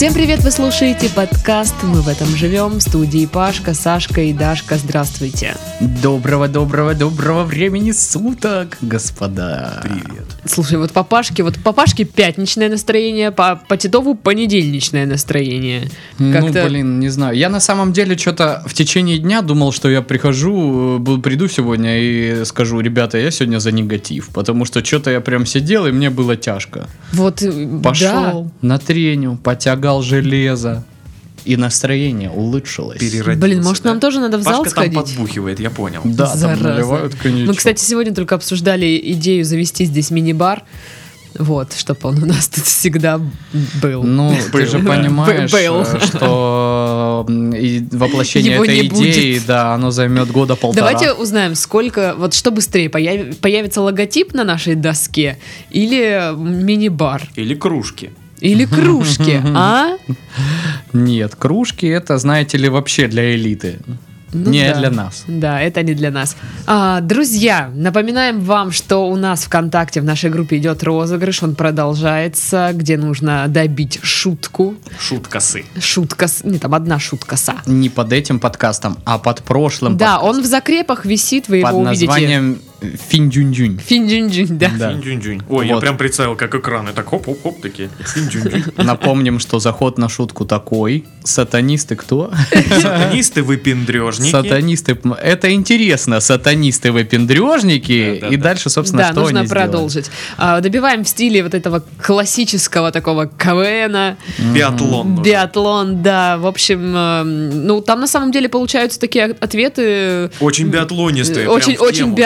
Всем привет, вы слушаете подкаст «Мы в этом живем» в студии Пашка, Сашка и Дашка. Здравствуйте. Доброго, доброго, доброго времени суток, господа. Привет. Слушай, вот по Пашке, вот по Пашке пятничное настроение, по, по Титову понедельничное настроение. Ну, Как-то- блин, не знаю. Я на самом деле что-то в течение дня думал, что я прихожу, э, приду сегодня и скажу, ребята, я сегодня за негатив, потому что что-то я прям сидел, и мне было тяжко. Вот, э, Пошел на треню, потягал железо, и настроение улучшилось. Переродился, Блин, может, да? нам тоже надо в зал Пашка там сходить? подбухивает, я понял. Да, там Зараза. наливают коньячок. Мы, кстати, сегодня только обсуждали идею завести здесь мини-бар. Вот, чтобы он у нас тут всегда был. Ну, ты же да. понимаешь, Был. э, что воплощение Его этой не идеи, будет. да, оно займет года полтора. Давайте узнаем, сколько, вот что быстрее, появ- появится логотип на нашей доске или мини-бар, Или кружки. Или кружки, а? Нет, кружки это, знаете ли, вообще для элиты. Ну не да. для нас. Да, это не для нас. А, друзья, напоминаем вам, что у нас ВКонтакте в нашей группе идет розыгрыш, он продолжается, где нужно добить шутку. Шуткасы. Шутка, с- не там одна шутка са. Не под этим подкастом, а под прошлым Да, подкастом. он в закрепах висит, вы его под увидите. названием Финдюнь-дюнь. Финджинджин, да. Да. Финь-дюнь-дюнь. Ой, я Вот. прям представил, как экраны. Так хоп-хоп-хоп такие. Финь-дюнь-дюнь. Напомним, что заход на шутку такой. Сатанисты кто? Сатанисты, выпендрежники. Сатанисты. Это интересно. Сатанисты выпендрежники. Да, да, И да. дальше, собственно, Да, что нужно они продолжить. А, добиваем в стиле вот этого классического такого КВНа. Биатлон. Биатлон, да. В общем, э, ну там на самом деле получаются такие от- ответы Очень биатлонистые. очень, очень тему,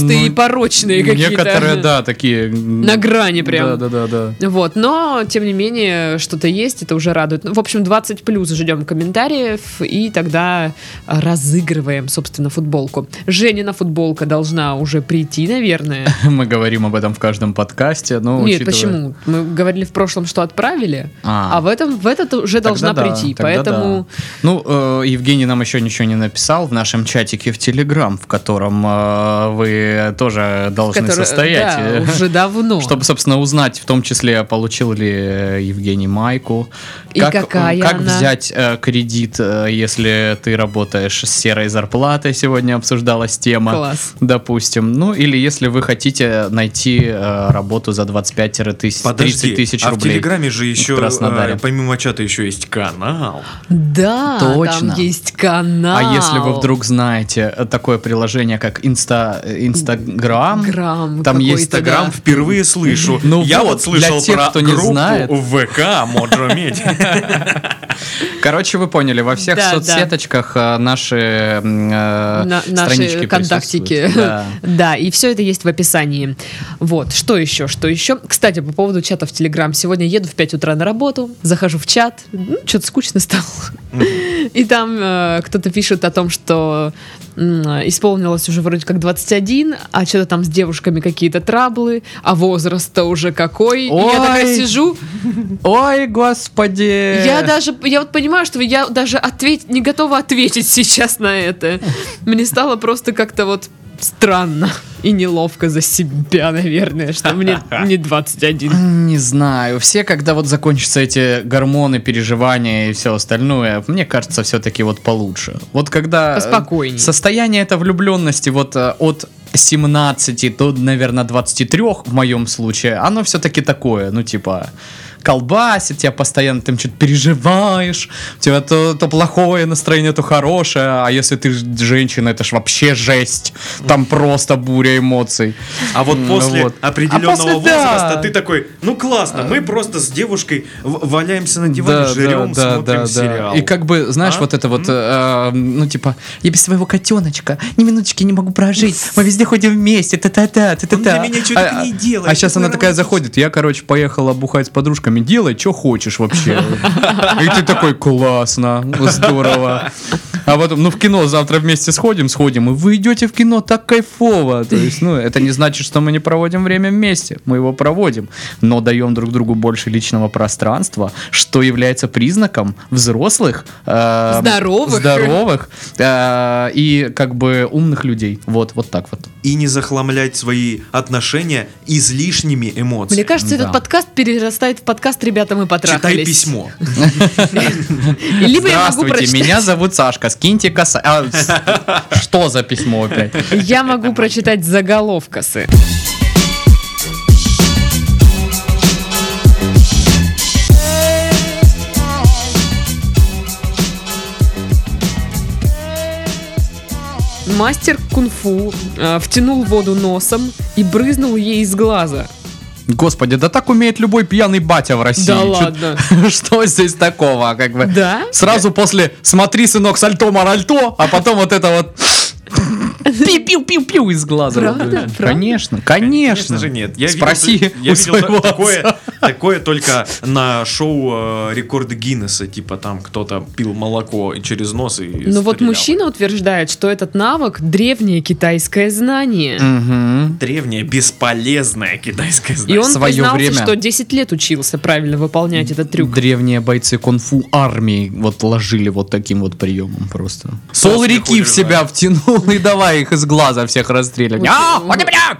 биатлонистые Ну, и порочные какие-то. Некоторые, да, такие... На грани прям. Да, да, да, да. Вот, но, тем не менее, что-то есть, это уже радует. Ну, В общем, 20 плюс ждем комментариев, и тогда разыгрываем, собственно, футболку. Женина футболка должна уже прийти, наверное. Мы говорим об этом в каждом подкасте. Но Нет, учитывая- почему? Мы говорили в прошлом, что отправили, А. а, в этом в этот уже Тогда должна да, прийти. Поэтому да. Ну, э, Евгений нам еще ничего не написал в нашем чатике в Телеграм, в котором э, вы тоже должны который- состоять. да, э, уже давно. Чтобы, собственно, узнать, в том числе, получил ли э, Евгений майку. И какая как она? взять э, кредит, э, если ты работаешь с серой зарплатой, сегодня обсуждалась тема. Класс. Допустим. Ну, или если вы хотите найти э, работу за 25-30 тысяч Подожди, тысяч а в рублей. Телеграме же еще, э, помимо чата, еще есть канал. Да, Точно. там есть канал. А если вы вдруг знаете э, такое приложение, как Инста, э, Инстаграм, Грамм там есть Инстаграм да. впервые слышу. Ну Я вот, вот слышал тех, про кто не группу знает. в ВК Моджо. Короче, вы поняли, во всех Да, соцсеточках э, наши э, На- странички наши контактики. Да. Да, и все это есть в описании. Вот, что еще, что еще? Кстати, по поводу чата в Телеграм. Сегодня еду в 5 утра на работу, захожу в чат, ну, что-то скучно стало. И там э, кто-то пишет о том, что исполнилось уже вроде как 21, а что-то там с девушками какие-то траблы, а возраст-то уже какой. И я такая Ой. сижу, Ой, господи! я даже, я вот понимаю, что я даже ответь, не готова ответить сейчас на это. Мне стало просто как-то вот странно и неловко за себя, наверное, что мне не 21. Не знаю. Все, когда вот закончатся эти гормоны, переживания и все остальное, мне кажется, все-таки вот получше. Вот когда... э, Поспокойней. Состояние это влюбленности вот э, от 17 до, наверное, 23 в моем случае, оно все-таки такое, ну, типа, колбасит тебя постоянно, ты что-то переживаешь, у тебя то, то плохое настроение, то хорошее, а если ты женщина, это ж вообще жесть, там просто буря эмоций. А вот после вот. определенного А после, да. возраста ты такой, ну классно, мы просто с девушкой валяемся на диване, жрем, смотрим сериал. И как бы, знаешь, А? вот это вот, э, ну, типа, я без своего котеночка ни минуточки не могу прожить. Мы везде ходим вместе, та-та-та, та-та-та. Он для меня чё только не делает, А сейчас она такая заходит, я, короче, поехала бухать с подружками, делай, что хочешь вообще. И ты такой, классно, здорово. А потом, ну в кино завтра вместе сходим, сходим, и вы идете в кино так кайфово. То есть, ну, это не значит, что мы не проводим время вместе. Мы его проводим, но даем друг другу больше личного пространства, что является признаком взрослых, э, Здоровых. здоровых э, и как бы умных людей. Вот, вот так вот. И не захламлять свои отношения излишними эмоциями. Мне кажется, Да. этот подкаст перерастает в подкаст «Ребята, мы потрахались». Читай письмо. Либо я могу Здравствуйте, прочитать... меня зовут Сашка, скиньте коса... А, Что за письмо опять? Я могу прочитать заголовкасы. Мастер кунг-фу э, втянул воду носом и брызнул ей из глаза. Господи, да так умеет любой пьяный батя в России. Да ладно. Что здесь такого, как бы? Да? Сразу после «Смотри, сынок, сальто маральто», а потом вот это вот пиу-пиу-пиу-пиу из глаза. Правда? Конечно, конечно. Конечно же нет. Я Спроси видел, я у видел своего та- такое, отца. такое только на шоу э, рекорды Гиннесса, типа там кто-то пил молоко и через нос и Но вот мужчина утверждает, что этот навык древнее китайское знание. Древнее, бесполезное китайское И знание. он Своё признался, время. что 10 лет учился правильно выполнять этот трюк. Древние бойцы кунг-фу армии вот ложили вот таким вот приемом просто. Со Пол смеху реки в себя втянул и давай их из глаза всех расстрелять. А, меня,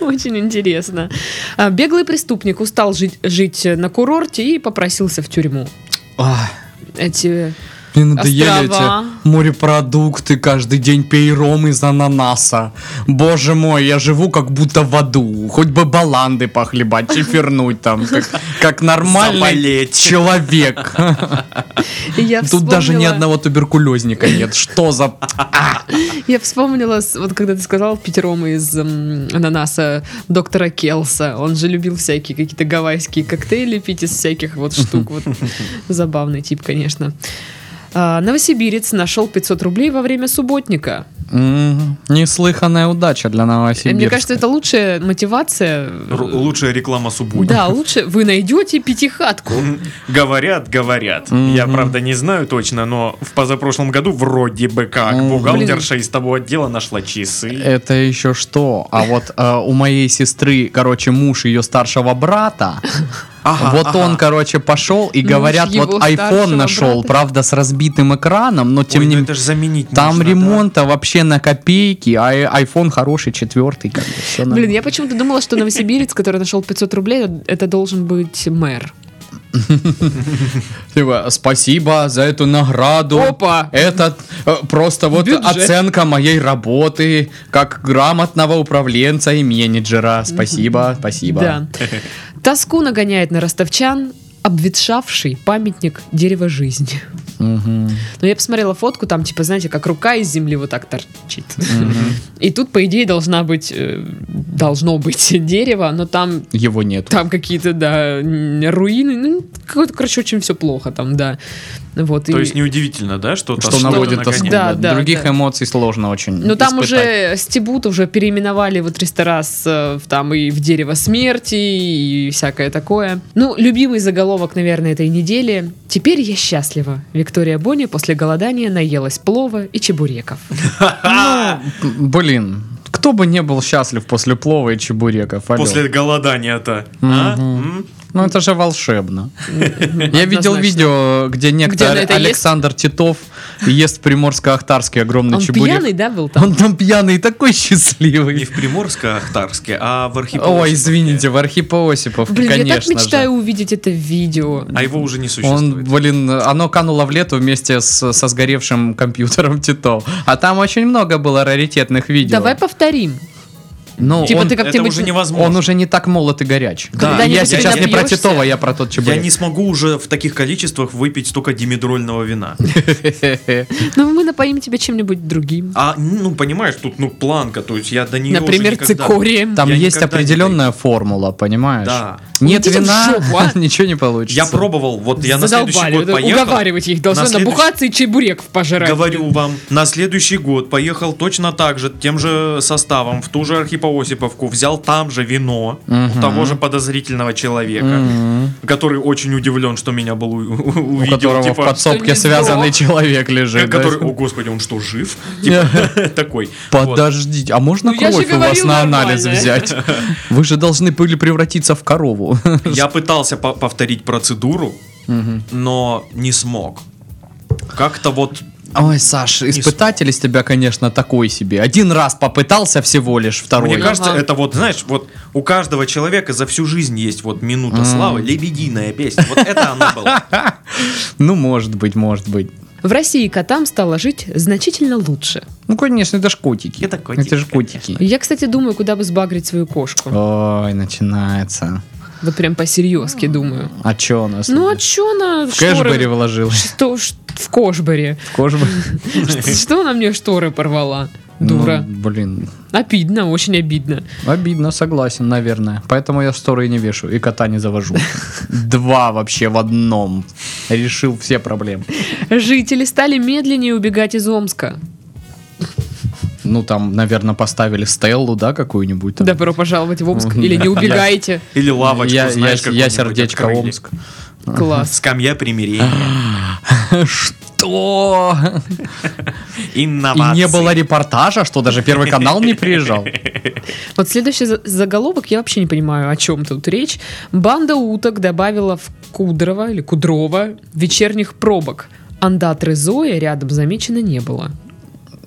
Очень интересно. А, Беглый преступник устал жить, жить на курорте и попросился в тюрьму. Эти... Мне надоели Острова. эти морепродукты, каждый день пей ром из ананаса. Боже мой, я живу как будто в аду. Хоть бы баланды похлебать, чефернуть там, как, как нормальный Заболеть. человек. Я Тут даже ни одного туберкулезника нет. Что за... Я вспомнила, вот когда ты сказал пятером из м, ананаса доктора Келса, он же любил всякие какие-то гавайские коктейли пить из всяких вот штук. Вот. Забавный тип, конечно. А, Новосибирец нашел 500 рублей во время субботника. Неслыханная удача для Новосибирска. Мне кажется, это лучшая мотивация. Р- лучшая реклама субботы. Да, лучше вы найдете пятихатку. Говорят, говорят. Я, правда, не знаю точно, но в позапрошлом году вроде бы как бухгалтерша из того отдела нашла часы. Это еще что? А вот э, у моей сестры, короче, муж ее старшего брата, Ага, вот ага. он, короче, пошел и Муж говорят, вот iPhone нашел, брата. правда, с разбитым экраном, но тем Ой, не ну менее. заменить Там да. ремонта вообще на копейки, а iPhone хороший, четвертый, как бы, все Блин, я почему-то думала, что новосибирец, который нашел 500 рублей, это должен быть мэр. Типа, спасибо за эту награду. Опа! Это э, просто вот Бюджет. оценка моей работы как грамотного управленца и менеджера. Спасибо, спасибо. Да. Тоску нагоняет на ростовчан обветшавший памятник дерева жизни. Мгм. Но я посмотрела фотку, там, типа, знаете, как рука из земли вот так торчит. И тут, по идее, должна быть, э, должно быть дерево, но там, Его нет. там какие-то, да, руины, ну, короче, очень все плохо там, да. Вот, То и- есть неудивительно, да, что Что наводит тоску. Да, да. Других да. эмоций сложно очень. Ну там испытать. уже Стебут уже переименовали вот ресторас э, в- там и в Дерево смерти и всякое такое. Ну, любимый заголовок, наверное, этой недели. Теперь я счастлива. Виктория Бони после голодания наелась плова и чебуреков. Ну, блин, кто бы не был счастлив после плова и чебуреков. После голодания-то. а? Ну это же волшебно. Я видел видео, где некто он? Александр Титов ест в Приморско-Ахтарске огромный Он чебурек. пьяный, да, был там? Он там пьяный, такой Не счастливый. в Приморско-Ахтарске, а в архипелаге. Ой, извините, в Архипоосипов, Блин, конечно я так мечтаю увидеть это видео. А его уже не Он, существует. блин, оно кануло в лету вместе с, со сгоревшим компьютером Титов. А там очень много было раритетных видео. Давай повторим. Ну, Типа он, ты как это ты уже невозможно. он уже не так молод и горяч. Да. Когда-нибудь я сейчас не про? Титова, я про тот Я чебурек. не смогу уже в таких количествах выпить столько димедрольного вина. Ну, мы напоим тебя чем-нибудь другим. А, ну, понимаешь, тут, ну, планка, то есть я до нее Например, цикорием. Там Я есть определенная формула, понимаешь? Да. Нет Идите в вина, а. ничего не получится. Я пробовал, вот я на следующий год поехал. Уговаривать их должны набухаться и чебуреков пожрать. Говорю вам, на следующий год поехал точно так же, тем же составом, в ту же по Осиповку, взял там же вино у Мгм. того же подозрительного человека, Мгм. который очень удивлен, что меня был у- у- У увидел, которого в типа, подсобке Что не связанный человек лежит. да? который, о господи, он что, жив? Типа, такой. Подождите, а можно Ну, кровь у вас на анализ взять? Вы же должны были превратиться в корову. Я пытался по- повторить процедуру, но не смог. Как-то вот Ой, Саш, испытатель из тебя, конечно, такой себе. Один раз попытался всего лишь, второй. Мне кажется, Ага. это вот, знаешь, вот у каждого человека за всю жизнь есть вот минута славы, лебединая песня. Вот это она была. Ну, может быть, может быть. В России котам стало жить значительно лучше. Ну, конечно, это ж котики. Это котики, Это же котики. Я, кстати, думаю, куда бы сбагрить свою кошку. Ой, начинается. Вот прям по-серьезки думаю. А чё у нас? Ну а чё она в Кэшбэри вложил. Что, ш- в Кошбере? В кожу. Что она мне шторы порвала? Дура. Ну, блин, Обидно, очень обидно. обидно, согласен, наверное. Поэтому я шторы и не вешаю, и кота не завожу. Два вообще в одном. Решил все проблемы. Жители стали медленнее убегать из Омска. Ну, там, наверное, поставили Стеллу, да, какую-нибудь там. Добро пожаловать в Омск. Или не убегайте. Или лавочку, я, знаешь, я, сердечко открыли. Омск. Класс. Скамья примирения. Что? И Инновации. не было репортажа, что даже Первый канал не приезжал. Вот следующий за- заголовок, я вообще не понимаю, о чем тут речь. Банда уток добавила в Кудрово или Кудрово вечерних пробок. Андатры Зоя рядом замечено не было.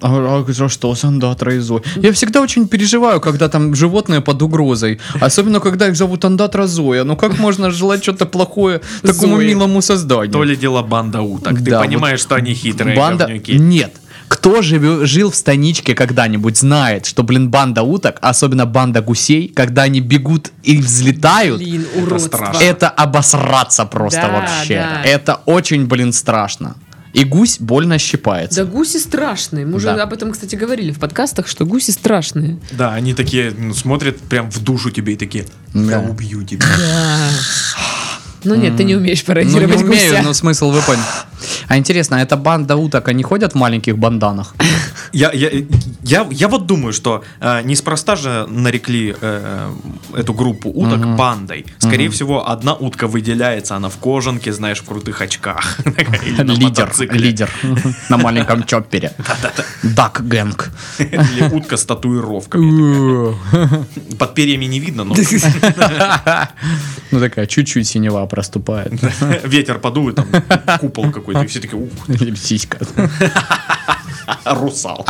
А, а что с Андатрой и Зоей? Я всегда очень переживаю, когда там животные под угрозой. Особенно, когда их зовут Андатра Зоя. Ну как можно желать что-то плохое такому Зои. милому созданию? То ли дело банда уток. Ты Да, понимаешь, что они хитрые Банда... говнюки. Нет. Кто живё- жил в станичке когда-нибудь, знает, что, блин, банда уток, особенно банда гусей, когда они бегут и взлетают, Блин, уродство. страшно. это обосраться просто Да, вообще. да. Это очень, блин, страшно. И гусь больно щипается. Да гуси страшные. Мы уже Да. об этом, кстати, говорили в подкастах, что гуси страшные. Да, они такие ну, смотрят прям в душу тебе и такие, Да. я убью тебя. Да. Ну нет, ты не умеешь Ну, пародировать не умею, гуся. но смысл вы поняли. А интересно, эта банда уток, они ходят в маленьких банданах? Я, я, я, я вот думаю, что э, неспроста же нарекли э, эту группу уток Мгм. бандой. Скорее всего, одна утка выделяется, она в кожанке, знаешь, в крутых очках. Лидер, лидер на маленьком чоппере. Дак Гэнг. Или утка с татуировками. Под перьями не видно, но Ну такая, чуть-чуть синева проступает. ветер подует, там купол какой-то, и все такие, ух, сиська. русал.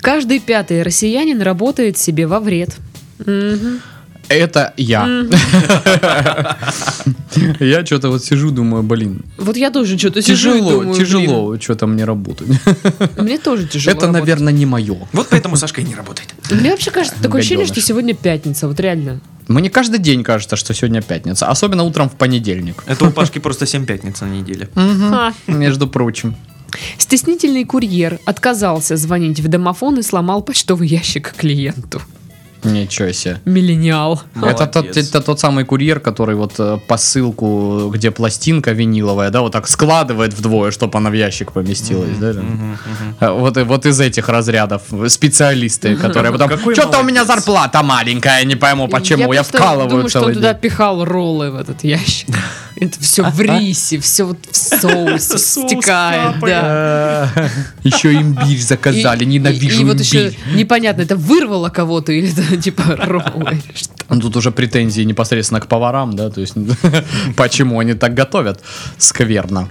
Каждый пятый россиянин работает себе во вред. Это я. Я что-то вот сижу, думаю, блин, Вот я тоже что-то сижу тяжело, тяжело что-то мне работать. мне тоже тяжело Это, наверное, не мое. Вот поэтому Сашка и не работает. Мне вообще кажется, такое ощущение, что сегодня пятница, вот реально. Мне каждый день кажется, что сегодня пятница, особенно утром в понедельник. Это у Пашки просто 7 пятниц на неделе. Между прочим. Стеснительный курьер отказался звонить в домофон и сломал почтовый ящик клиенту. Ничего себе. Миллениал. Это тот, это тот самый курьер, который вот э, посылку, где пластинка виниловая, да, вот так складывает вдвое, чтобы она в ящик поместилась, да? А, Вот, и- вот из этих разрядов специалисты, которые потом, что-то у меня молодец». зарплата маленькая, не пойму почему, я, просто вкалываю думаю, что он целый туда день. пихал роллы в этот ящик. Это все в рисе, все вот в соусе Соус стекает, да. Еще имбирь заказали, ненавижу и, и вот еще имбирь. непонятно, это вырвало кого-то или это типа что. Ну, Тут уже претензии непосредственно к поварам, да, то есть почему они так готовят скверно.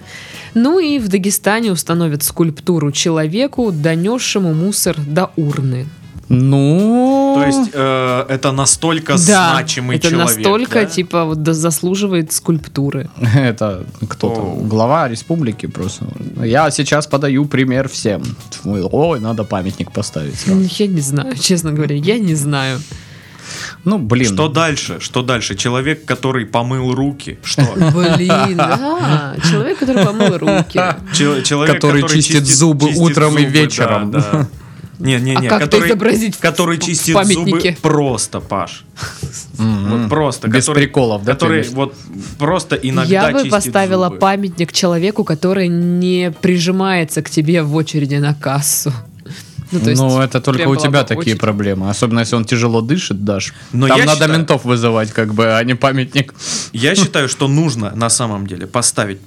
Ну и в Дагестане установят скульптуру человеку, донесшему мусор до урны. Ну, То есть э, это настолько да, значимый это человек. настолько да? типа вот заслуживает скульптуры. Это кто-то, глава республики просто. Я сейчас подаю пример всем. Ой, надо памятник поставить. сразу. Я не знаю, честно говоря, я не знаю. Ну, блин. Что дальше? Что дальше? Человек, который помыл руки. Что? Блин, да, человек, который помыл руки. Чел- Человек, Который чистит зубы утром и вечером. да, да. Не, не, не, А как это который, изобразить который в чистит памятнике? зубы просто, Паш. Вот просто. Без который, приколов, да, Который вот просто иногда Я бы поставила зубы. памятник человеку, который не прижимается к тебе в очереди на кассу. Ну, то есть Ну, это только у тебя такие очередь. проблемы. Особенно, если он тяжело дышит, Даш. Но Там надо считаю- ментов вызывать, как бы, а не памятник. Я считаю, что нужно на самом деле поставить,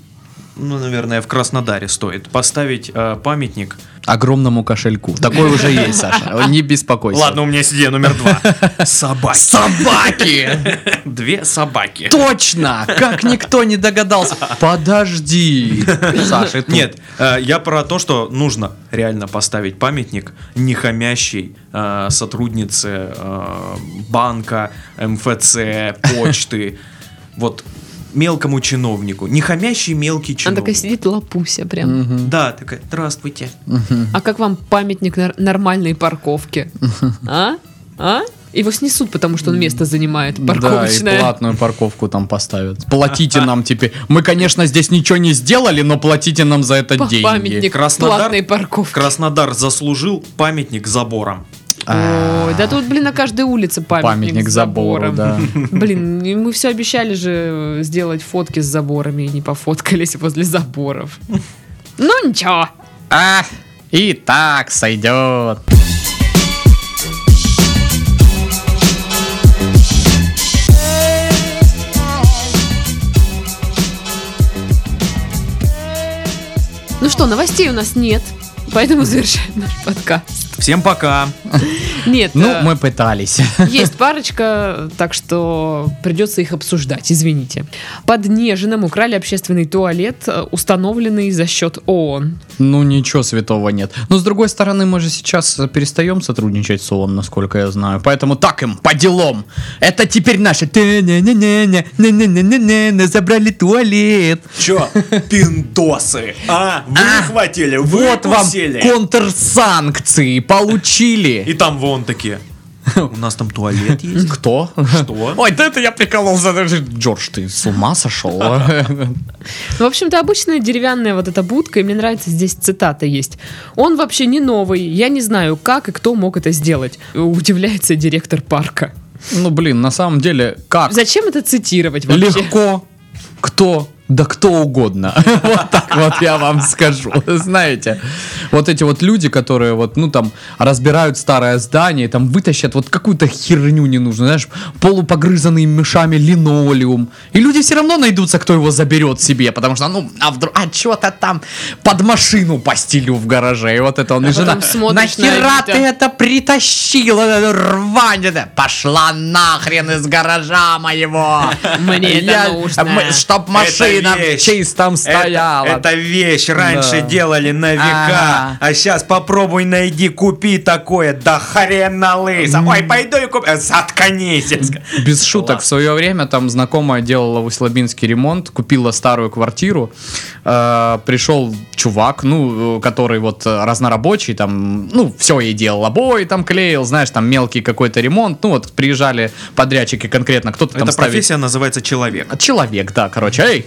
ну, наверное, в Краснодаре стоит поставить э, памятник. Огромному кошельку. Такой уже есть, Саша. Не беспокойся. Ладно, у меня есть идея номер два. Собаки. Собаки! Две собаки. Точно! Как никто не догадался. Подожди. Саша, тут- Нет, э, я про то, что нужно реально поставить памятник не хамящей э, сотруднице э, банка, МФЦ, почты, вот мелкому чиновнику. Не хамящий мелкий Она такая чиновник. сидит лапуся прям. Да, такая, здравствуйте. А как вам памятник нар- нормальной парковки? А? А? Его снесут, потому что он место занимает Да, и парковочное. платную парковку там поставят. Платите нам теперь. Мы, конечно, здесь ничего не сделали, но платите нам за это Па- деньги. Памятник Краснодар- платной парковки. Краснодар заслужил памятник забором. Ой, да тут, блин, на каждой улице памятник, Памятник с забором. да. Блин, мы все обещали же сделать фотки с заборами и не пофоткались возле заборов. Ну ничего. А, и так сойдет. Ну что, новостей у нас нет, поэтому завершаем наш подкаст. Всем пока. Нет, Ну, э, мы пытались. есть парочка, так что придется их обсуждать, извините. Под Нежином украли общественный туалет, э, установленный за счет ООН. Ну, ничего святого нет. Но, с другой стороны, мы же сейчас перестаем сотрудничать с ООН, насколько я знаю. Поэтому так им, по делам. Это теперь не-не-не-не-не, Забрали туалет. Чё, пиндосы? А, выхватили, Вот вам выкусили. контрсанкции. Получили. И там вон такие. У нас там туалет есть. Кто? Что? Ой, да это я прикололся. даже. Джордж, ты с ума сошел? Ну, В общем-то, обычная деревянная вот эта будка, и мне нравится, здесь цитата есть. Он вообще не новый, я не знаю, как и кто мог это сделать. Удивляется директор парка. Ну, блин, на самом деле, как? Зачем это цитировать вообще? Легко. Кто? Да кто угодно. Вот так вот я вам скажу. Знаете, вот эти вот люди, которые вот, ну там, разбирают старое здание, там вытащат вот какую-то херню ненужную, знаешь, полупогрызанный мешами линолеум. И люди все равно найдутся, кто его заберет себе, потому что, ну, а вдруг, а что-то там под машину постелю в гараже. И вот это он и А жена. потом смотришь на Нахера ты это притащила? Рвань. Пошла нахрен из гаража моего. Мне это нужно. Чтоб машина в вещь. чистом стояла. Это, это вещь раньше Да. делали на века, Ага. а сейчас попробуй найди, купи такое, да хрен на лысо. Ой, пойду и куплю. Заткнись. я сказал. Без шуток, Класс. в свое время там знакомая делала в Услабинске ремонт, купила старую квартиру, э, пришел чувак, ну, э, который вот э, разнорабочий, там, ну, все ей делал, обои там клеил, знаешь, там мелкий какой-то ремонт, ну, вот приезжали подрядчики конкретно, кто-то там Эта ставит- профессия называется человек. Человек, да, короче, эй!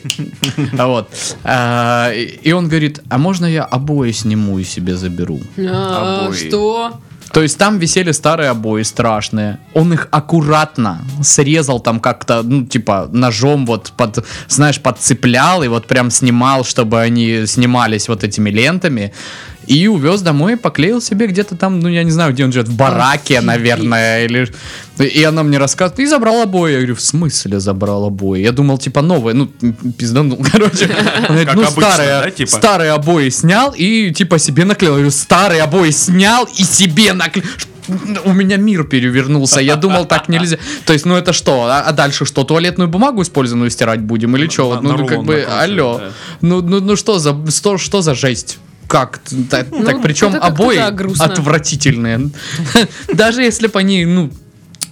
Вот. А, И и он говорит, а можно я обои сниму и себе заберу? А, Обои. Что? То есть там висели старые обои страшные. Он их аккуратно срезал там как-то, ну, типа, ножом вот под, знаешь, подцеплял и вот прям снимал, чтобы они снимались вот этими лентами. И увез домой, поклеил себе где-то там, ну, я не знаю, где он живет, в бараке, Офигеть. наверное, или... И она мне рассказывает, и забрал обои. Я говорю, в смысле забрал обои? Я думал, типа, новые, ну, пизданул, короче. Говорит, ну, обычно, старые, да, типа? старые обои снял и, типа, себе наклеил. Я говорю, старые обои снял и себе наклеил. У меня мир перевернулся. Я думал, так нельзя. То есть, ну это что? А, а дальше что? Туалетную бумагу использованную стирать будем или что? Ну, как бы, алло. Ну, ну, ну что за, что, что за жесть? Как? Так, так причем обои отвратительные. Даже если бы они, ну,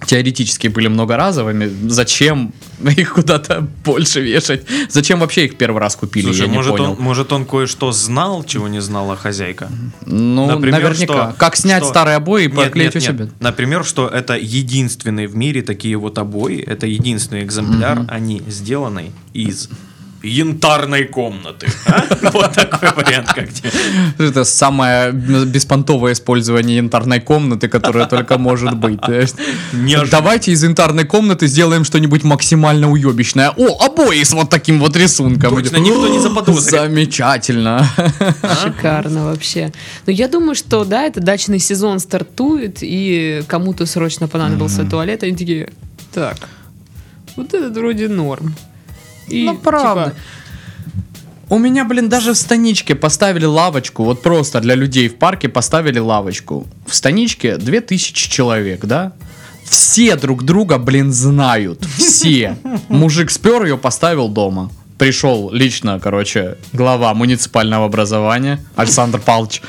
теоретически были многоразовыми, зачем их куда-то больше вешать? Зачем вообще их первый раз купили? Слушай, я не может понял. он, может он кое-что знал, чего не знала хозяйка? Ну, Например, наверняка. что- как снять что- старые обои и Нет, поклеить нет, у нет. себя? Например, что это единственные в мире такие вот обои, это единственный экземпляр, они сделаны из янтарной комнаты. а? Вот такой вариант, как тебе. Это самое беспонтовое использование янтарной комнаты, которое только может быть. Давайте из янтарной комнаты сделаем что-нибудь максимально уебищное. О, обои с вот таким вот рисунком. Точно, никто не заподозрит. Замечательно. Шикарно вообще. Но я думаю, что да, это дачный сезон стартует, и кому-то срочно понадобился туалет, они такие, так, вот этот вроде норм. И, Ну, правда. типа, У меня, блин, даже в станичке поставили лавочку, вот просто для людей в парке поставили лавочку. В станичке 2000 человек, да? Все друг друга, блин, знают. Все. Мужик спер ее, поставил дома. Пришел лично, короче, глава муниципального образования Александр Павлович.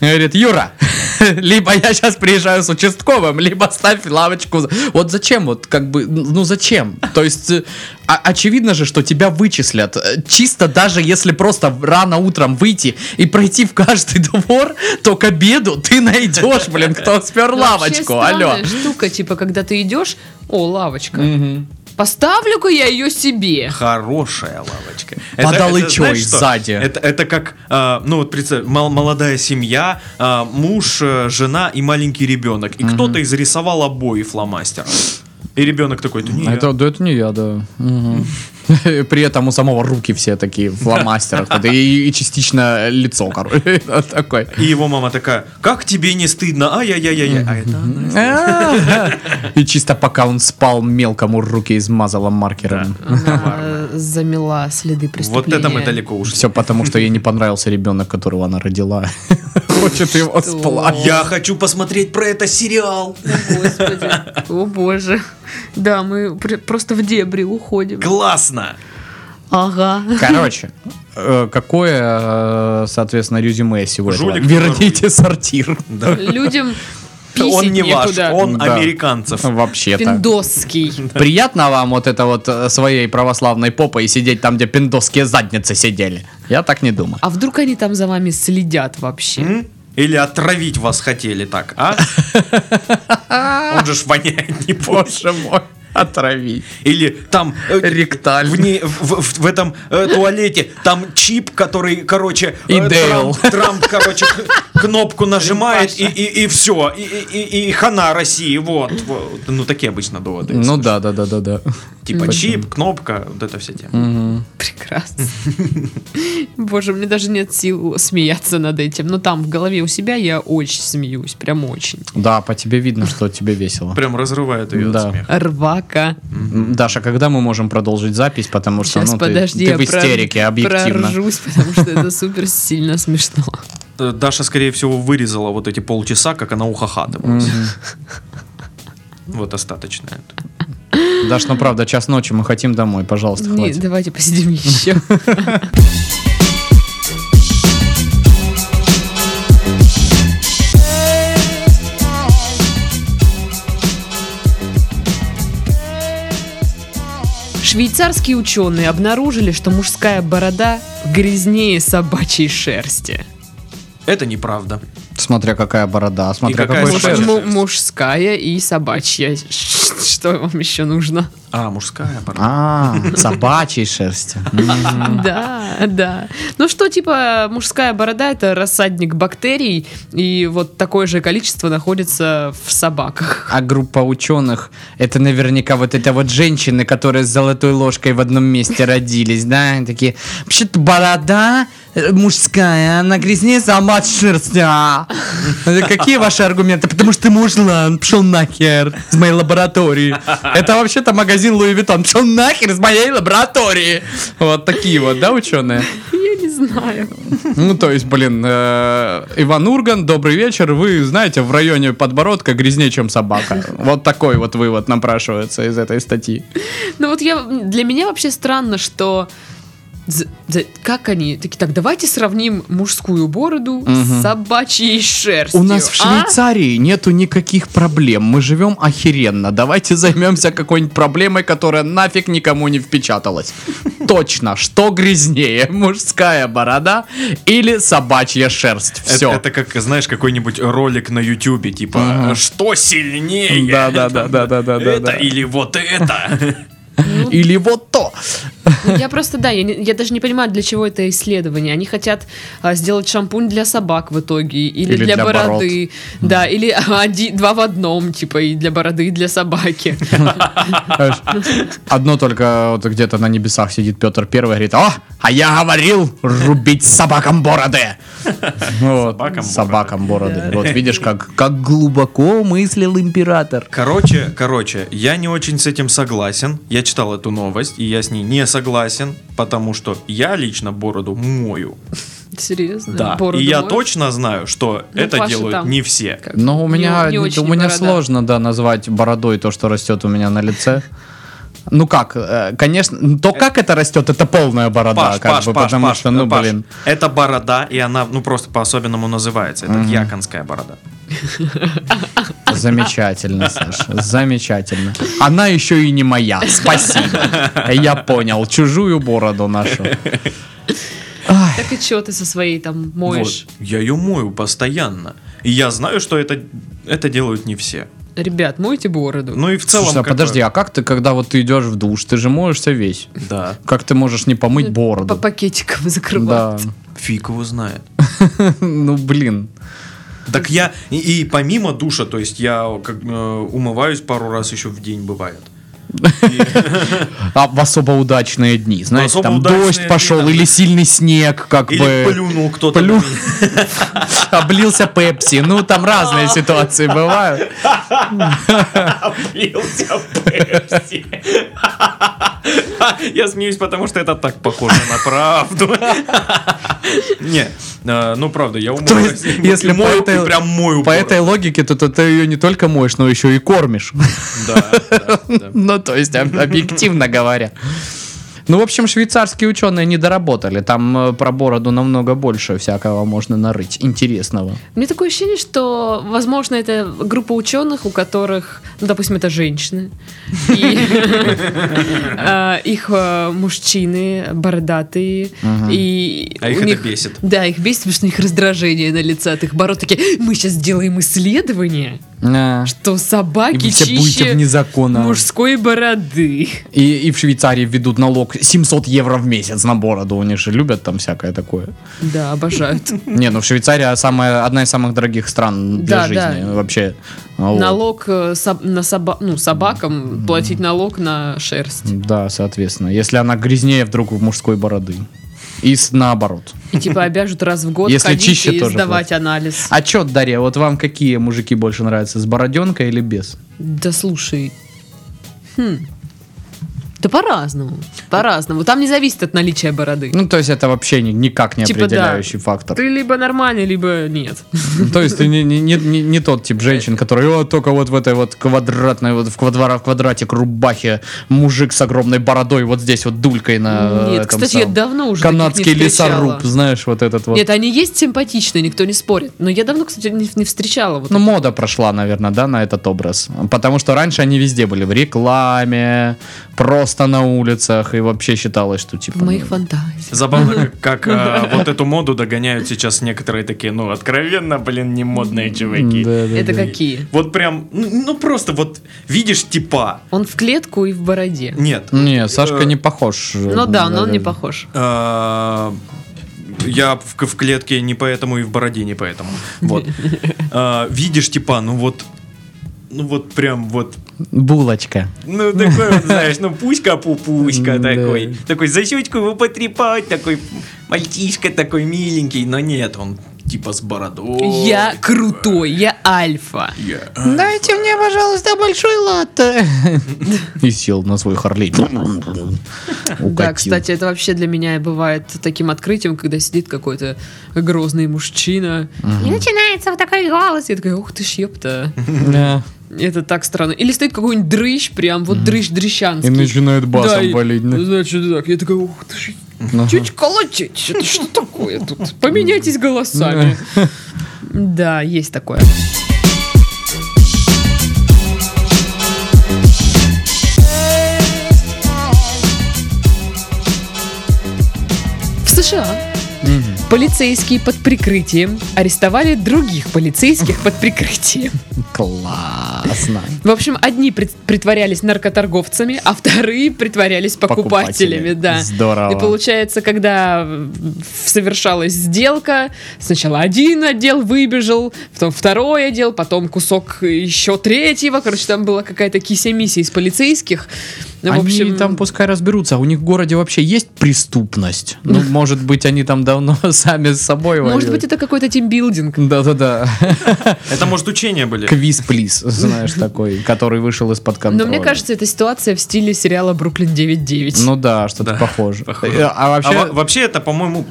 Говорит, Юра, либо я сейчас приезжаю с участковым, либо ставь лавочку. Вот зачем? Вот как бы, ну зачем? То есть, э, а- очевидно же, что тебя вычислят. Э, Чисто даже если просто рано утром выйти и пройти в каждый двор, то к обеду ты найдешь, блин, кто спер лавочку. Алло. штука, типа, когда ты идешь, о, лавочка, Мгм. Поставлю-ка я ее себе. Хорошая лавочка. Под алычой знаешь что? сзади. Это, это как, а, ну вот представь, мол- молодая семья, а, муж, э, жена и маленький ребенок. И кто-то изрисовал обои фломастером. И ребенок такой, да не я». Это, да, это не я, да. Мгм. При этом у самого руки все такие в фломастерах. вот, И, и частично лицо, короче. Вот такой. И его мама такая, как тебе не стыдно? Ай-яй-яй-яй. А это она. И чисто пока он спал, мелкому руки измазала маркером. Она замела следы Вот преступления. это мы далеко ушли. Все потому, что ей не понравился ребенок, которого она родила. Хочет его сплавить. Я хочу посмотреть про это сериал. О, Господи. О боже. Да, мы пр- просто в дебри уходим. Классно. Ага. Короче, э, какое, э, соответственно, резюме сегодня? Жулик Верните сортир. Да. Людям Он не ваш, некуда. он Да. американцев. Вообще-то. Пиндосский. Приятно вам вот это вот э, своей православной попой сидеть там, где пиндосские задницы сидели? Я так не думаю. А вдруг они там за вами следят вообще? М? Или отравить вас хотели так, а? Он же ж воняет, не. Боже мой, отравить. Или там э, Ректаль. в, не- в- в- в этом э, туалете там чип, который, короче, И э, Дейл. Трамп, Трамп, короче, к- кнопку нажимает и, и, и все. И, и, и- и хана России. Вот, вот. Ну, такие обычно доводы. Ну да, да, да, да, да. Типа чип, кнопка, вот это вся тема. Прекрасно. Боже, мне даже нет сил смеяться над этим. Но там в голове у себя я очень смеюсь. Прям очень. Да, по тебе видно, что тебе весело. Прям разрывает ее Да. от смеха. М, Даша, когда мы можем продолжить запись, потому что Сейчас, ну, ты, подожди, ты я в истерике, прор- объективно. проржусь, потому что это супер сильно смешно. Э, Даша, скорее всего, вырезала вот эти полчаса, как она ухахатывалась. Вот остаточно это. Даш, ну правда, час ночи, мы хотим домой, пожалуйста, Не, хватит. давайте посидим еще. Швейцарские ученые обнаружили, что мужская борода грязнее собачьей шерсти. Это неправда. Смотря какая борода, смотря какая какой шерсть. шерсть? Му- мужская и собачья. Что вам еще нужно? А, мужская пора. А, собачьей шерсти. Да, да. Ну что, типа, мужская борода это рассадник бактерий, и вот такое же количество находится в собаках. А группа ученых, это наверняка вот это вот женщины, которые с золотой ложкой в одном месте родились, да? Они Такие, вообще-то борода э, мужская, она грязнее собачьей шерсти. а». Какие ваши аргументы? Потому что ты мужлан, пошел нахер из моей лаборатории. Это вообще-то магазин Луи Виттон. Пошел нахер из моей лаборатории. Вот такие вот, да, ученые? Я не знаю. Ну, то есть, блин, э, Иван Урган, добрый вечер. Вы знаете, в районе подбородка грязнее, чем собака. Вот такой вот вывод напрашивается из этой статьи. Ну вот я, для меня вообще странно, что как они такие, так давайте сравним мужскую бороду с собачьей шерстью. У нас в а? Швейцарии нету никаких проблем. Мы живем охеренно. Давайте займемся какой-нибудь проблемой, которая нафиг никому не впечаталась. Точно, что грязнее, мужская борода или собачья шерсть? Это, Все. это как, знаешь, какой-нибудь ролик на Ютубе, типа, что сильнее? Да, да, да, да, да, да, Это или вот это? Или вот. Ну, Я просто, да, я, не- я даже не понимаю, для чего это исследование. Они хотят а, сделать шампунь для собак в итоге, или, Или для, для бороды, да, или один, два в одном, типа, и для бороды, и для собаки. Одно только вот где-то на небесах сидит Петр Первый и говорит, о, а я говорил рубить собакам бороды. Собакам бороды. Вот видишь, как, как глубоко мыслил император. Короче, короче, я не очень с этим согласен. Я читал эту новость, и я с ней не согласен, потому что я лично бороду мою. Серьезно? Да. Бороду и я моешь? точно знаю, что Ну, это Паша делают там. не все. Как? Но у Не- меня, не очень у меня борода. сложно, да, назвать бородой то, что растет у меня на лице. Ну как, э, конечно, то как это растет, это полная борода, Паш, как Паш, бы, Паш, потому Паш, что, ну Паш, блин. это борода, и она, ну, просто по-особенному называется. Это дьяконская борода. Замечательно, Саша, замечательно. Она еще и не моя, спасибо. Я понял, чужую бороду нашу. Так и что ты со своей там моешь? Вот. Я ее мою постоянно. И я знаю, что это, это делают не все. Ребят, мойте бороду. Ну и в целом... Слушай, а подожди, а как ты, когда вот ты идешь в душ, ты же моешься весь? Да. Как ты можешь не помыть По бороду? пакетикам Да. закрывать. Фиг его знает. Ну блин. Так я и, и помимо душа, то есть я как, э, умываюсь пару раз еще в день бывает. А в особо удачные дни, знаете, там дождь пошел или сильный снег, как бы плюнул кто-то. Облился пепси. Ну там разные ситуации бывают. Облился Пепси. Я смеюсь, потому что это так похоже на правду. Не, э, ну правда, я и если мою, и прям мою по этой логике, то, ты ее не только моешь, но еще и кормишь. Да. Ну, то есть, об- объективно говоря. Ну, в общем, швейцарские ученые не доработали. Там э, про бороду намного больше всякого можно нарыть. Интересного. У меня такое ощущение, что, возможно, это группа ученых, у которых, ну, допустим, это женщины, и э, их э, мужчины бородатые, и А их это бесит. Да, их бесит, потому что у них раздражение на лице от их бород. Такие, мы сейчас сделаем исследование, А. что И собаки будете чище вне закона. мужской бороды. И, и в Швейцарии введут налог 700 евро в месяц на бороду. У них же любят там всякое такое. Да, обожают. Не, ну в Швейцарии самая, одна из самых дорогих стран для Да, жизни. да. Вообще. Вот. Налог э, соб- на соба- ну, собакам платить налог на шерсть. Да, соответственно. Если она грязнее вдруг в мужской бороды. И с, наоборот. И типа обяжут раз в год Если ходить чище, и тоже сдавать анализ. А чё, Дарья, вот вам какие мужики больше нравятся? С бороденкой или без? Да слушай. Хм. Да по-разному. По-разному. Там не зависит от наличия бороды. Ну, то есть это вообще ни- никак не Типа, да. определяющий фактор. Ты либо нормальный, либо нет. То есть ты не, не, не, не- тот тип женщин, который «О, только вот в этой вот квадратной, вот в, квадра, в квадратик рубахе мужик с огромной бородой вот здесь вот дулькой на Нет, этом кстати, я самом. давно уже Канадский лесоруб, знаешь, вот этот вот. Нет, они есть симпатичные, никто не спорит. Но я давно, кстати, не, не встречала. Вот Ну, мода прошла, наверное, да, на этот образ. Потому что раньше они везде были. В рекламе, просто на улицах. И вообще считалось, что типа... в моих ну, фантазиях. Забавно, как, а, вот эту моду догоняют сейчас некоторые такие, ну, откровенно, блин, не модные чуваки. Это какие? Вот прям, ну, ну, просто вот видишь типа, Он в клетку и в бороде. нет. Не, Сашка Э, не похож. Ну да, но он не похож. А, Я в, в клетке не поэтому и в бороде не поэтому. Вот. А, Видишь, типа, ну вот, ну вот прям вот, Булочка. ну такой вот, знаешь, ну пуська-пупуська такой. Такой за щечку его потрепать, такой мальчишка такой миленький, но нет, он типа с бородой. Я крутой, я альфа. Я- Дайте мне, пожалуйста, большой латте. И сел на свой Харлей. Да, кстати, это вообще для меня бывает таким открытием, когда сидит какой-то грозный мужчина. И начинается вот такой голос. Я такая, ух ты ж, ёпта. Это так странно. Или стоит какой-нибудь дрыщ, прям вот дрыщ И дрыщанский. начинает Да, басом и- валить. да. Значит, так. Я такая, ух ты ж, Ага. чуть колотить. Что, что такое тут? Поменяйтесь голосами. Да, есть такое. В США Полицейские под прикрытием арестовали других полицейских под прикрытием. Классно. В общем, одни прит- притворялись наркоторговцами, а вторые притворялись покупателями, Покупатели. да. Здорово. И получается, когда совершалась сделка, сначала один отдел выбежал, потом второй отдел, потом кусок еще третьего. Короче, там была какая-то кися-миссия из полицейских. Ну, в они общем, там пускай разберутся. А у них в городе вообще есть преступность? Ну, может быть, они там давно сами с собой может воюют. быть, это какой-то тимбилдинг. Да-да-да. Это, может, учения были? Квиз плиз, знаешь, такой, который вышел из-под контроля. Но мне кажется, это ситуация в стиле сериала «Бруклин 9.9». Ну да, что-то похоже. А А вообще... во- вообще это, по-моему...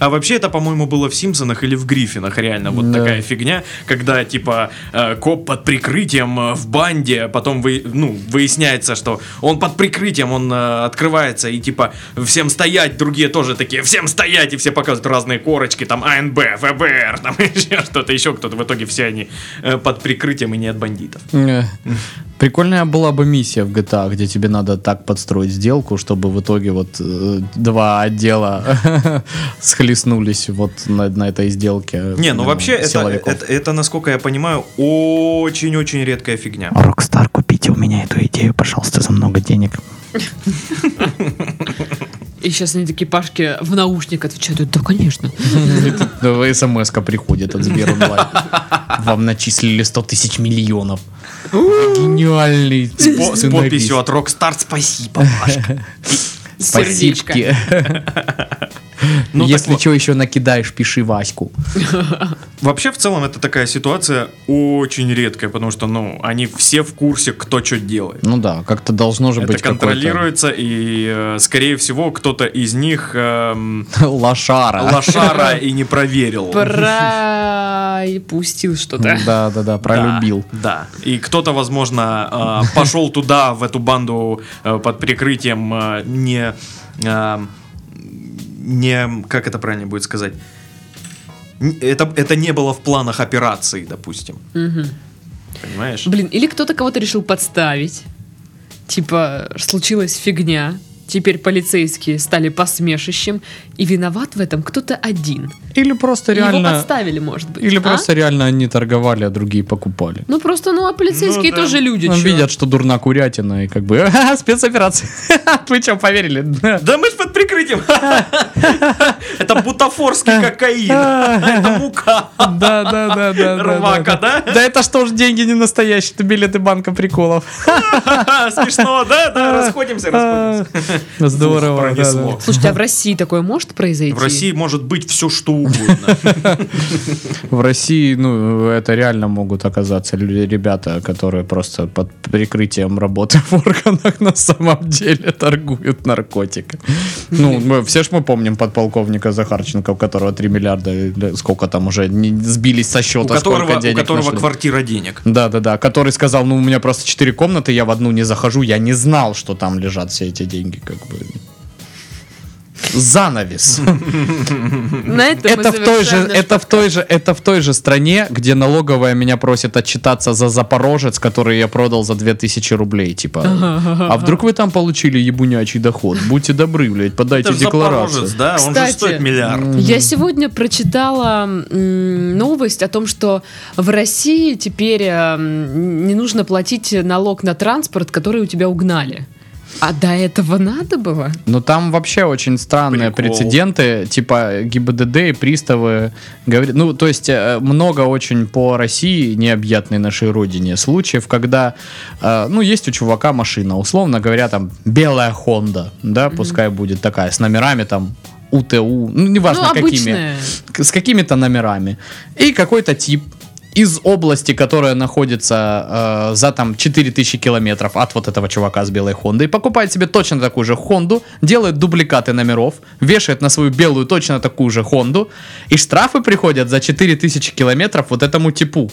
А вообще это, по-моему, было в Симпсонах или в Гриффинах, реально, вот Да. такая фигня, когда, типа, э, коп под прикрытием э, в банде, потом, вы, ну, выясняется, что он под прикрытием, он э, открывается, и, типа, всем стоять, другие тоже такие, всем стоять, и все показывают разные корочки, там, АНБ, ФБР, там, еще что-то, еще кто-то, в итоге все они под прикрытием и не от бандитов. Прикольная была бы миссия в GTA, где тебе надо так подстроить сделку, чтобы в итоге вот два отдела схлестнулись вот на, на этой сделке. Не, ну вообще, это, это, это, насколько я понимаю, очень-очень редкая фигня. Rockstar, купите у меня эту идею, пожалуйста, за много денег. И сейчас они такие Пашки в наушник отвечают, да, конечно. смс приходит от Сбер Онлайн. Вам начислили 100 тысяч миллионов. Гениальный С, подписью от Rockstar «Спасибо, Пашка». Спасибо. Ну, так Если вот. что еще накидаешь, пиши Ваську. Вообще, в целом, это такая ситуация очень редкая, потому что, ну, они все в курсе, кто что делает. Ну да, как-то должно же Это быть какое-то контролируется, и, э, скорее всего, кто-то из них эм, лошара. лошара и не проверил. Пропустил что-то. Да, да, да, пролюбил. Да, да. И кто-то, возможно, э, пошел туда, в эту банду э, под прикрытием э, не... э, Не... Как это правильно будет сказать? Это, это не было в планах операции, допустим. Мгм. Понимаешь? Блин, или кто-то кого-то решил подставить. Типа, случилась фигня. Теперь полицейские стали посмешищем. И виноват в этом кто-то один. Или просто И Его реально... подставили, может быть. Или а? просто реально они торговали, а другие покупали. Ну просто, ну а полицейские Ну да. тоже люди. Ну, видят, что дурна курятина, и как бы, «Ха-ха, спецоперация. Вы что, поверили? Да мы ж под прикрытием. Это бутафорский кокаин. Это мука. Да, да, да, да. Рвака, да? Да это что ж деньги не настоящие, это билеты банка приколов. Смешно, да? Да, расходимся, расходимся. Здорово. Ух, да, пронесло. да. Слушайте, а в России такое может произойти? В России может быть все что угодно. В России, ну, это реально могут оказаться лю- ребята, которые просто под прикрытием работы в органах на самом деле торгуют наркотиками. Ну, мы, все ж мы помним подполковника Захарченко, у которого 3 миллиарда, сколько там уже не сбились со У счета, которого, сколько у денег которого нашли. квартира денег. Да, да, да. Который сказал, ну, у меня просто четыре комнаты, я в одну не захожу, я не знал, что там лежат все эти деньги, как бы. Занавес. Это в той же, это в той же, это в той же стране, где налоговая меня просит отчитаться за Запорожец, который я продал за 2000 рублей, типа. А вдруг вы там получили ебунячий доход? Будьте добры, блядь, подайте Это декларацию. Запорожец, да? Он же стоит миллиард. Я сегодня прочитала новость о том, что в России теперь не нужно платить налог на транспорт, который у тебя угнали. А до этого надо было? Ну там вообще очень странные Прикол. прецеденты, типа ГИБДД и приставы говорят, ну то есть э, много очень по России, необъятной нашей родине, случаев, когда, э, ну есть у чувака машина, условно говоря, там белая Honda, да, пускай будет такая, с номерами там УТУ, ну неважно ну, какими, обычная. с какими-то номерами. И какой-то тип из области, которая находится э, за там 4000 километров от вот этого чувака с белой Хондой, покупает себе точно такую же Хонду, делает дубликаты номеров, вешает на свою белую точно такую же Хонду, и штрафы приходят за 4000 километров вот этому типу.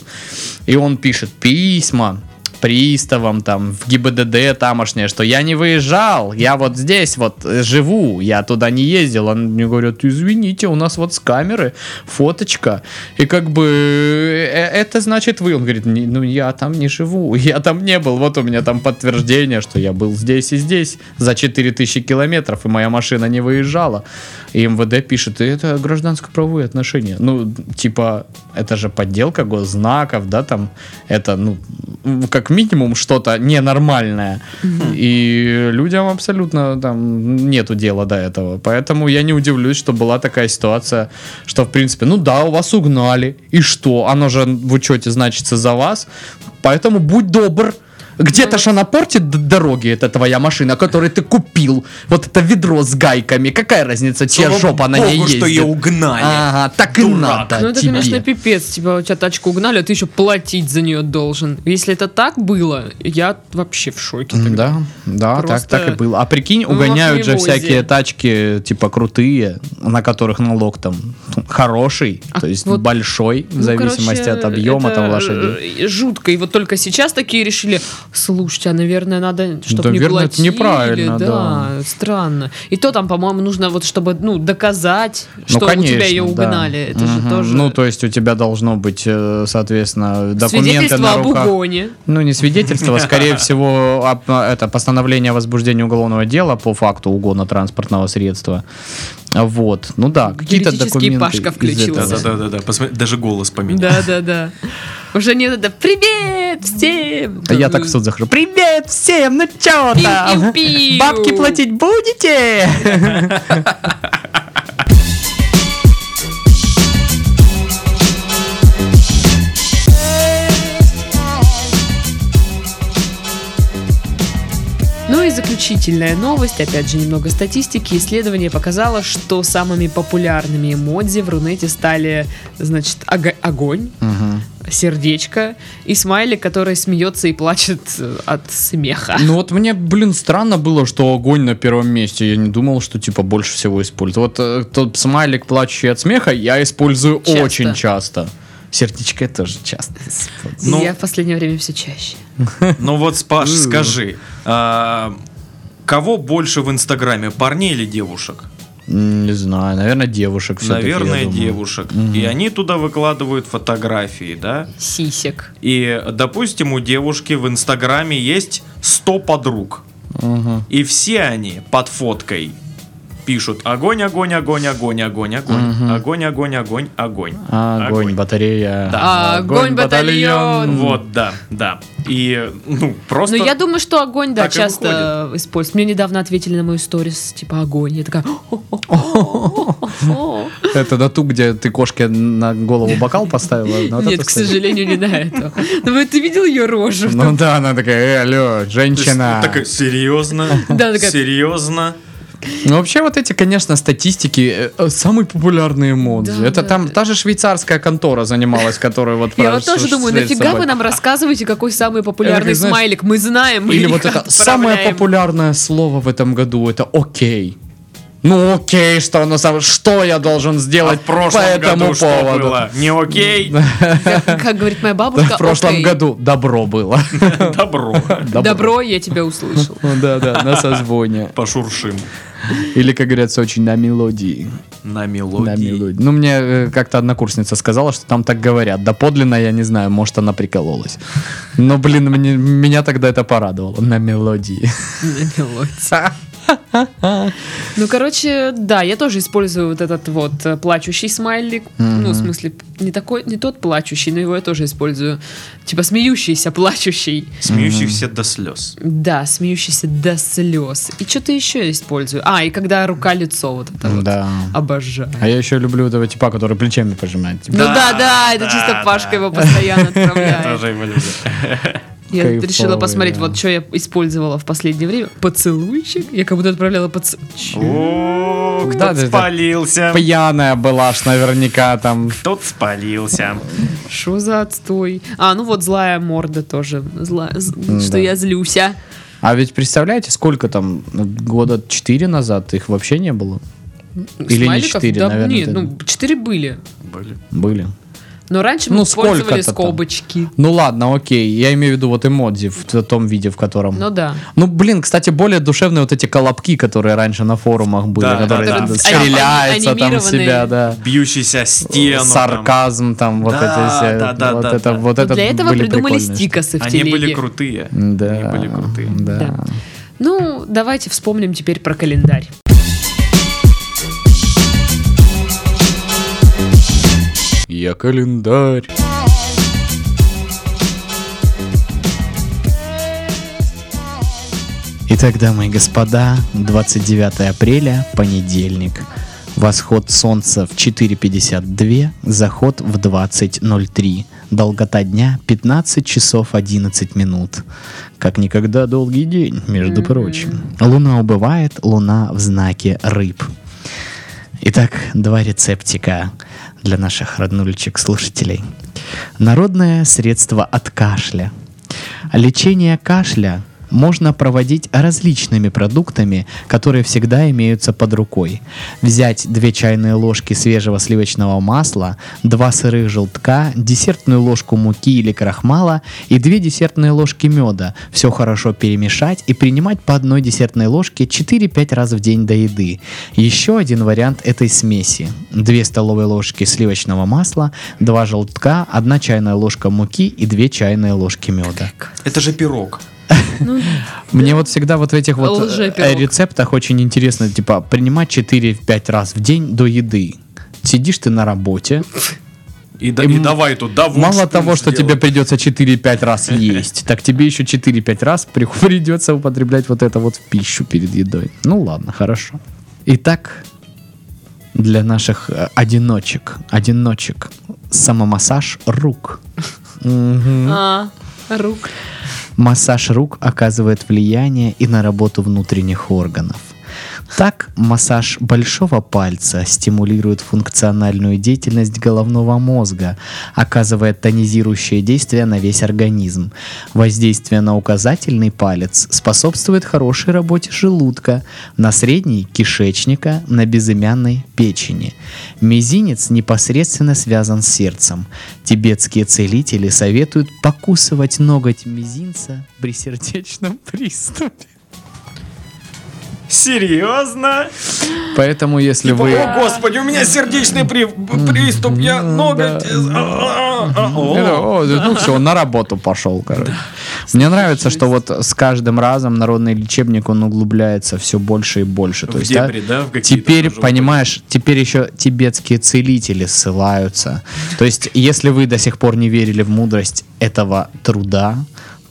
И он пишет письма, приставам, там, в ГИБДД тамошнее, что я не выезжал, я вот здесь вот э, живу, я туда не ездил. Они мне говорят, извините, у нас вот с камеры фоточка, и как бы э, это значит вы. Он говорит, «Не, ну я там не живу, я там не был, вот у меня там подтверждение, что я был здесь и здесь за 4000 километров, и моя машина не выезжала. И МВД пишет, это гражданско-правовые отношения. Ну, типа, это же подделка госзнаков, да, там, это, ну, как минимум что-то ненормальное. И людям абсолютно там нету дела до этого. Поэтому я не удивлюсь, что была такая ситуация, что, в принципе, ну да, у вас угнали. И что? Оно же в учете значится за вас. Поэтому будь добр. Где-то ж она портит дороги, это твоя машина, которую ты купил. Вот это ведро с гайками. Какая разница, чья Слава жопа на ней ездит? что ее угнали. Ага, так и надо Ну, это, тебе. конечно, пипец. Типа, у тебя тачку угнали, а ты еще платить за нее должен. Если это так было, я вообще в шоке. тогда. Да, да, так, Просто так и было. А прикинь, в угоняют же всякие тачки, типа, крутые, на которых налог там хороший, А то есть вот- большой, в Ну, зависимости короче, от объема это, там лошадей. э, Жутко. И вот только сейчас такие решили, слушайте, а, наверное, надо, чтобы не Наверное, это платили. неправильно, да, странно. И то там, по-моему, нужно вот, чтобы, ну, доказать, Ну, что у тебя ее конечно, да. угнали. Это же Мгм. тоже... Ну, то есть у тебя должно быть, э, соответственно, документы Свидетельство на об руках. угоне. Ну, не свидетельство, а, скорее всего, об- это постановление о возбуждении уголовного дела по факту угона транспортного средства. Вот. Ну да, какие-то документы. Пашка включился. Да, да, да, да. Посмотри, даже голос поменял. Да, да, да. Уже не надо «Привет всем!» А я так в суд захожу. Привет всем, ну чё там? Бабки платить будете? Ну и заключительная новость, опять же немного статистики. Исследование показало, что самыми популярными эмодзи в Рунете стали, значит, ого- огонь, сердечко и смайлик, который смеется и плачет э, от смеха. Ну вот мне, блин, странно было, что огонь на первом месте. Я не думал, что типа больше всего использую. Вот э, тот смайлик, плачущий от смеха, я использую Часто. очень часто. Сердечко я тоже часто ну- Я в последнее время все чаще. Ну вот, Паш, скажи, а, кого больше в Инстаграме, парней или девушек? Не знаю, наверное, девушек. Наверное, девушек. И они туда выкладывают фотографии, да? Сисек. И, допустим, у девушки в Инстаграме есть 100 подруг. И все они под фоткой пишут огонь, огонь, огонь, огонь, огонь, огонь, Мгм. огонь, огонь, огонь, огонь. Огонь, батарея. Да. Огонь, батальон. Вот, да, да. И, ну, просто... Ну, я думаю, что огонь, да, часто используют. Мне недавно ответили на мою сторис, типа, огонь. Я такая... Это на ту, где ты кошке на голову бокал поставила? Нет, к сожалению, не на это. Ну, ты видел ее рожу? Ну да, она такая, э, алло, женщина. такая, серьезно? Да, такая- Серьезно? Ну, вообще, вот эти, конечно, статистики, э, э, самые популярные эмодзи. Да, это да. там та же швейцарская контора занималась, которая вот... Я вот тоже думаю, нафига вы нам рассказываете, какой самый Это популярный смайлик? Мы знаем, Или вот это самое популярное слово в этом году, это окей. Ну окей, что оно сам, что я должен А сделать в прошлом по этому году что поводу? было? Не окей? Как, как говорит моя Да, бабушка, в прошлом окей. году добро было. Добро. Добро, я тебя услышал. Да, да, на созвоне. Пошуршим. Или, как говорится, очень на мелодии. На На мелодии. мелодии. Ну, мне э, как-то однокурсница сказала, что там так говорят. Да подлинно я не знаю, может, она прикололась. Но, блин, мне- меня тогда это порадовало. На мелодии. На мелодии. Ну, короче, да, я тоже использую вот этот вот э, плачущий смайлик. Ну, в смысле, не такой, не тот плачущий, но его я тоже использую. Типа смеющийся, плачущий. Смеющихся до слез. Да, смеющийся до слез. И что-то еще я использую. А, и когда рука-лицо вот это вот. Да. Обожаю. А я еще люблю этого типа, который плечами пожимает. Типа, Ну Да, да, это чисто. Пашка его постоянно Я отправляет. тоже его люблю. Я Кайфовый, решила посмотреть, да. вот что я использовала в последнее время. Поцелуйчик. Я как будто отправляла поцелуйчик. О, Да, кто-то да, спалился. Пьяная была ж наверняка там. Кто-то спалился. Что за отстой? А, ну вот злая морда тоже. Зла... з- Что да. я злюся. А ведь представляете, сколько там ну, года 4 назад их вообще не было? Или не? 4, да, наверное. Нет, это- ну, четыре были. Были. Были. Но раньше мы Ну, использовали сколько-то там. скобочки. Ну ладно, окей. Я имею в виду вот эмодзи в том виде, в котором... Ну да. Ну, блин, кстати, более душевные вот эти колобки, которые раньше на форумах были, Да, которые да, там да. стреляются там себя, да. Бьющийся стену. там. Сарказм там, вот Да, эти все. да, да, вот да, это, да. вот Но это для этого были придумали стикосы в Они телеге. были крутые. Да, Они были крутые. Да. Да. Ну, давайте вспомним теперь про календарь. Я календарь. Итак, дамы и господа, 29 апреля, понедельник. Восход солнца в 4.52, заход в 20.03. Долгота дня 15 часов 11 минут. Как никогда долгий день, между прочим. Луна убывает, луна в знаке рыб. Итак, два рецептика для наших роднулечек-слушателей. Народное средство от кашля. Лечение кашля можно проводить различными продуктами, которые всегда имеются под рукой. Взять 2 чайные ложки свежего сливочного масла, 2 сырых желтка, десертную ложку муки или крахмала и 2 десертные ложки меда. Все хорошо перемешать и принимать по одной десертной ложке 4-5 раз в день до еды. Еще один вариант этой смеси. 2 столовые ложки сливочного масла, 2 желтка, 1 чайная ложка муки и 2 чайные ложки меда. Это же пирог. Мне вот всегда вот в этих вот э, рецептах очень интересно, типа, принимать 4-5 раз в день до еды. Сидишь ты на работе, И, да- И и давай туда вот мало того, что тебе сделать. придется 4-5 раз есть, так тебе еще 4-5 раз при- придется употреблять вот это вот в пищу перед едой. Ну ладно, хорошо. Итак, для наших э, одиночек, одиночек, самомассаж рук. А, рук. Массаж рук оказывает влияние и на работу внутренних органов. Так, массаж большого пальца стимулирует функциональную деятельность головного мозга, оказывая тонизирующее действие на весь организм. Воздействие на указательный палец способствует хорошей работе желудка, на средний – кишечника, на безымянной – печени. Мизинец непосредственно связан с сердцем. Тибетские целители советуют покусывать ноготь мизинца при сердечном приступе. Серьезно? Поэтому, если вы... О, господи, у меня сердечный при- приступ, я ноготь... ну все, на работу пошел, короче. Мне нравится, что вот с каждым разом народный лечебник, он углубляется все больше и больше. То есть, теперь, понимаешь, теперь еще тибетские целители ссылаются. То есть, если вы до сих пор не верили в мудрость этого труда,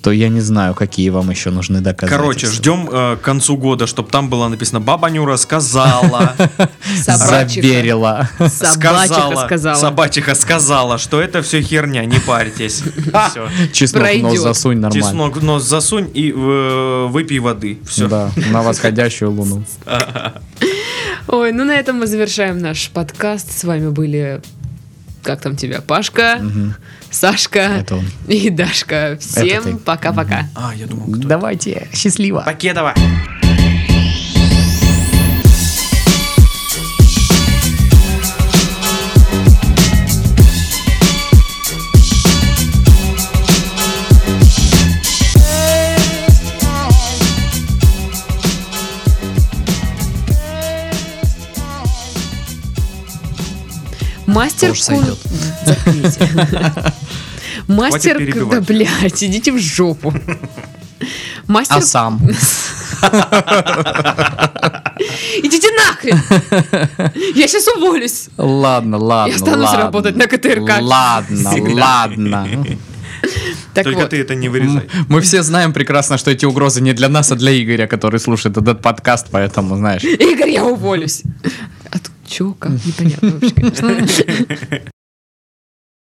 то я не знаю, какие вам еще нужны доказательства. Короче, ждем э, к концу года, чтобы там было написано «Баба Нюра сказала». Заверила. Собачиха сказала. Собачиха сказала, что это все херня, не парьтесь. Все. Чеснок в нос засунь нормально. Чеснок в нос засунь и э, выпей воды. Все. Да, на восходящую луну. Ой, ну на этом мы завершаем наш подкаст. С вами были, как там тебя, Пашка, Сашка Это он. и Дашка. Всем пока-пока. А, я думал, кто Давайте, счастливо. Покедова. Мастер Тоже Кун... Мастер... Да, блядь, идите в жопу. Мастер... А сам? Идите нахрен! Я сейчас уволюсь. Ладно, ладно. Я останусь ладно. работать на КТРК. Ладно, Всегда. ладно. Так Только вот. ты это не вырезай. Мы все знаем прекрасно, что эти угрозы не для нас, а для Игоря, который слушает этот подкаст, поэтому, знаешь. Игорь, я уволюсь. Чего, как? Непонятно вообще, конечно.